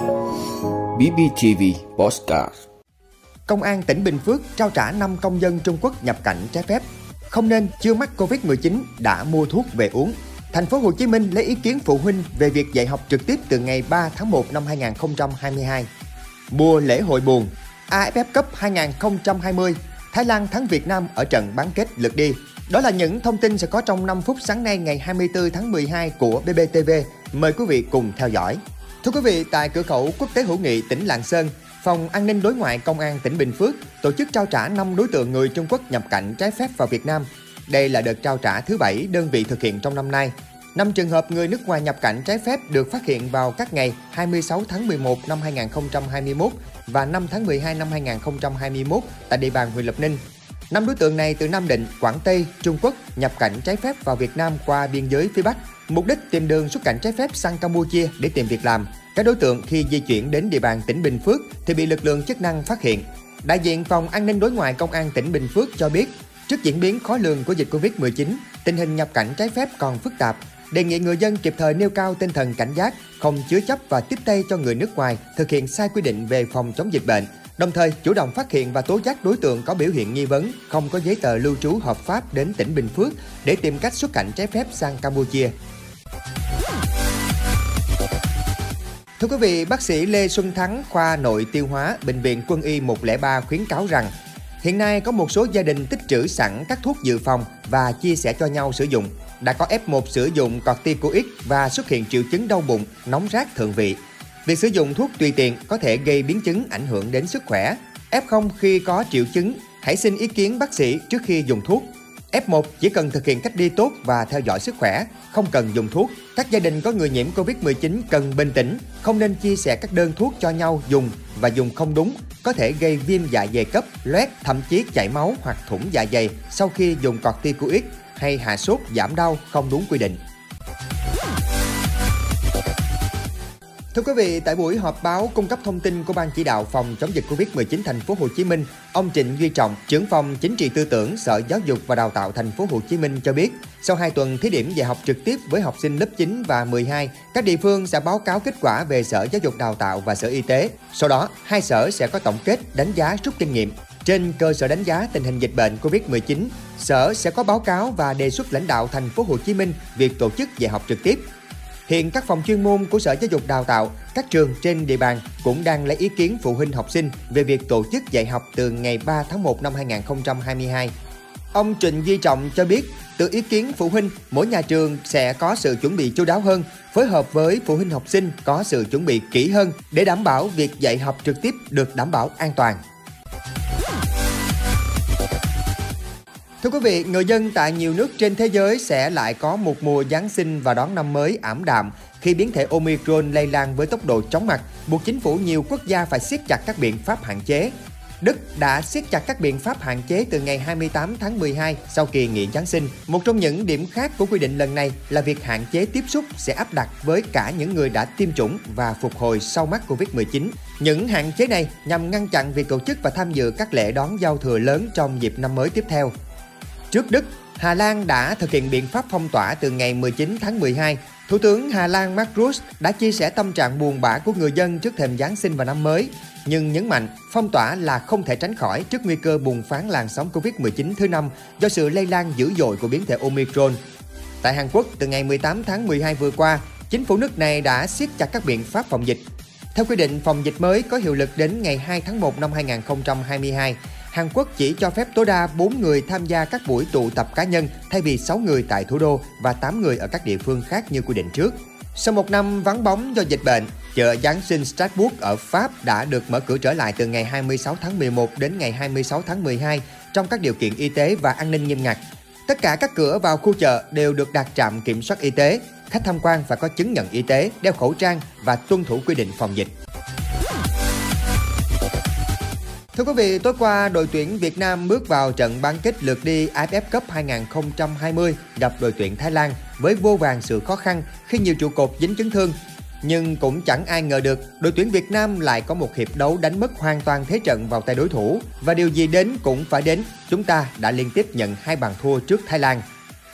BBTV Postcard Công an tỉnh Bình Phước trao trả 5 công dân Trung Quốc nhập cảnh trái phép. Không nên chưa mắc Covid-19 đã mua thuốc về uống. Thành phố Hồ Chí Minh lấy ý kiến phụ huynh về việc dạy học trực tiếp từ ngày 3 tháng 1 năm 2022. Mùa lễ hội buồn AFF Cup 2020 Thái Lan thắng Việt Nam ở trận bán kết lượt đi. Đó là những thông tin sẽ có trong 5 phút sáng nay ngày 24 tháng 12 của BBTV. Mời quý vị cùng theo dõi. Thưa quý vị, tại cửa khẩu quốc tế hữu nghị tỉnh Lạng Sơn, Phòng An ninh Đối ngoại Công an tỉnh Bình Phước tổ chức trao trả 5 đối tượng người Trung Quốc nhập cảnh trái phép vào Việt Nam. Đây là đợt trao trả thứ bảy đơn vị thực hiện trong năm nay. 5 trường hợp người nước ngoài nhập cảnh trái phép được phát hiện vào các ngày 26 tháng 11 năm 2021 và 5 tháng 12 năm 2021 tại địa bàn huyện Lập Ninh. Năm đối tượng này từ Nam Định, Quảng Tây, Trung Quốc nhập cảnh trái phép vào Việt Nam qua biên giới phía Bắc, mục đích tìm đường xuất cảnh trái phép sang Campuchia để tìm việc làm. Các đối tượng khi di chuyển đến địa bàn tỉnh Bình Phước thì bị lực lượng chức năng phát hiện. Đại diện Phòng An ninh Đối ngoại Công an tỉnh Bình Phước cho biết, trước diễn biến khó lường của dịch Covid-19, tình hình nhập cảnh trái phép còn phức tạp, đề nghị người dân kịp thời nêu cao tinh thần cảnh giác, không chứa chấp và tiếp tay cho người nước ngoài thực hiện sai quy định về phòng chống dịch bệnh, đồng thời chủ động phát hiện và tố giác đối tượng có biểu hiện nghi vấn, không có giấy tờ lưu trú hợp pháp đến tỉnh Bình Phước để tìm cách xuất cảnh trái phép sang Campuchia. Thưa quý vị, bác sĩ Lê Xuân Thắng, khoa nội tiêu hóa, Bệnh viện Quân y 103 khuyến cáo rằng hiện nay có một số gia đình tích trữ sẵn các thuốc dự phòng và chia sẻ cho nhau sử dụng. Đã có F1 sử dụng corticoid và xuất hiện triệu chứng đau bụng, nóng rát thượng vị. Việc sử dụng thuốc tùy tiện có thể gây biến chứng ảnh hưởng đến sức khỏe. F0 khi có triệu chứng, hãy xin ý kiến bác sĩ trước khi dùng thuốc. F1 chỉ cần thực hiện cách đi tốt và theo dõi sức khỏe, không cần dùng thuốc. Các gia đình có người nhiễm Covid-19 cần bình tĩnh, không nên chia sẻ các đơn thuốc cho nhau dùng và dùng không đúng, có thể gây viêm dạ dày cấp, loét, thậm chí chảy máu hoặc thủng dạ dày sau khi dùng corticoid hay hạ sốt giảm đau không đúng quy định. Thưa quý vị, tại buổi họp báo cung cấp thông tin của Ban chỉ đạo phòng chống dịch Covid-19 thành phố Hồ Chí Minh, ông Trịnh Duy Trọng, trưởng phòng chính trị tư tưởng Sở Giáo dục và Đào tạo thành phố Hồ Chí Minh cho biết, sau 2 tuần thí điểm dạy học trực tiếp với học sinh lớp 9 và 12, các địa phương sẽ báo cáo kết quả về Sở Giáo dục Đào tạo và Sở Y tế. Sau đó, hai sở sẽ có tổng kết, đánh giá rút kinh nghiệm. Trên cơ sở đánh giá tình hình dịch bệnh Covid-19, Sở sẽ có báo cáo và đề xuất lãnh đạo thành phố Hồ Chí Minh việc tổ chức dạy học trực tiếp Hiện các phòng chuyên môn của Sở Giáo dục Đào tạo, các trường trên địa bàn cũng đang lấy ý kiến phụ huynh học sinh về việc tổ chức dạy học từ ngày 3 tháng 1 năm 2022. Ông Trịnh Duy Trọng cho biết, từ ý kiến phụ huynh, mỗi nhà trường sẽ có sự chuẩn bị chú đáo hơn, phối hợp với phụ huynh học sinh có sự chuẩn bị kỹ hơn để đảm bảo việc dạy học trực tiếp được đảm bảo an toàn. Thưa quý vị, người dân tại nhiều nước trên thế giới sẽ lại có một mùa Giáng sinh và đón năm mới ảm đạm khi biến thể Omicron lây lan với tốc độ chóng mặt, buộc chính phủ nhiều quốc gia phải siết chặt các biện pháp hạn chế. Đức đã siết chặt các biện pháp hạn chế từ ngày 28 tháng 12 sau kỳ nghỉ Giáng sinh. Một trong những điểm khác của quy định lần này là việc hạn chế tiếp xúc sẽ áp đặt với cả những người đã tiêm chủng và phục hồi sau mắc Covid-19. Những hạn chế này nhằm ngăn chặn việc tổ chức và tham dự các lễ đón giao thừa lớn trong dịp năm mới tiếp theo. Trước Đức, Hà Lan đã thực hiện biện pháp phong tỏa từ ngày 19 tháng 12. Thủ tướng Hà Lan Mark Rutte đã chia sẻ tâm trạng buồn bã của người dân trước thềm Giáng sinh và năm mới, nhưng nhấn mạnh phong tỏa là không thể tránh khỏi trước nguy cơ bùng phát làn sóng Covid-19 thứ năm do sự lây lan dữ dội của biến thể Omicron. Tại Hàn Quốc, từ ngày 18 tháng 12 vừa qua, chính phủ nước này đã siết chặt các biện pháp phòng dịch. Theo quy định, phòng dịch mới có hiệu lực đến ngày 2 tháng 1 năm 2022. Hàn Quốc chỉ cho phép tối đa 4 người tham gia các buổi tụ tập cá nhân thay vì 6 người tại thủ đô và 8 người ở các địa phương khác như quy định trước. Sau một năm vắng bóng do dịch bệnh, chợ Giáng sinh Strasbourg ở Pháp đã được mở cửa trở lại từ ngày 26 tháng 11 đến ngày 26 tháng 12 trong các điều kiện y tế và an ninh nghiêm ngặt. Tất cả các cửa vào khu chợ đều được đặt trạm kiểm soát y tế. Khách tham quan phải có chứng nhận y tế, đeo khẩu trang và tuân thủ quy định phòng dịch. Thưa quý vị, tối qua đội tuyển Việt Nam bước vào trận bán kết lượt đi AFF Cup 2020 gặp đội tuyển Thái Lan với vô vàng sự khó khăn khi nhiều trụ cột dính chấn thương. Nhưng cũng chẳng ai ngờ được đội tuyển Việt Nam lại có một hiệp đấu đánh mất hoàn toàn thế trận vào tay đối thủ. Và điều gì đến cũng phải đến, chúng ta đã liên tiếp nhận hai bàn thua trước Thái Lan.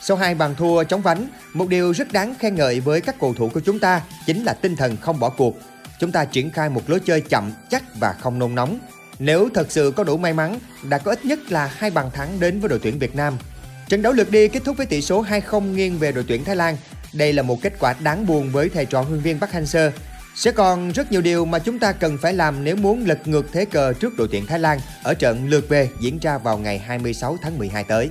Sau hai bàn thua chóng vánh, một điều rất đáng khen ngợi với các cầu thủ của chúng ta chính là tinh thần không bỏ cuộc chúng ta triển khai một lối chơi chậm, chắc và không nôn nóng. Nếu thật sự có đủ may mắn, đã có ít nhất là hai bàn thắng đến với đội tuyển Việt Nam. Trận đấu lượt đi kết thúc với tỷ số 2-0 nghiêng về đội tuyển Thái Lan. Đây là một kết quả đáng buồn với thầy trò huấn viên Park Hang-seo. Sẽ còn rất nhiều điều mà chúng ta cần phải làm nếu muốn lật ngược thế cờ trước đội tuyển Thái Lan ở trận lượt về diễn ra vào ngày 26 tháng 12 tới.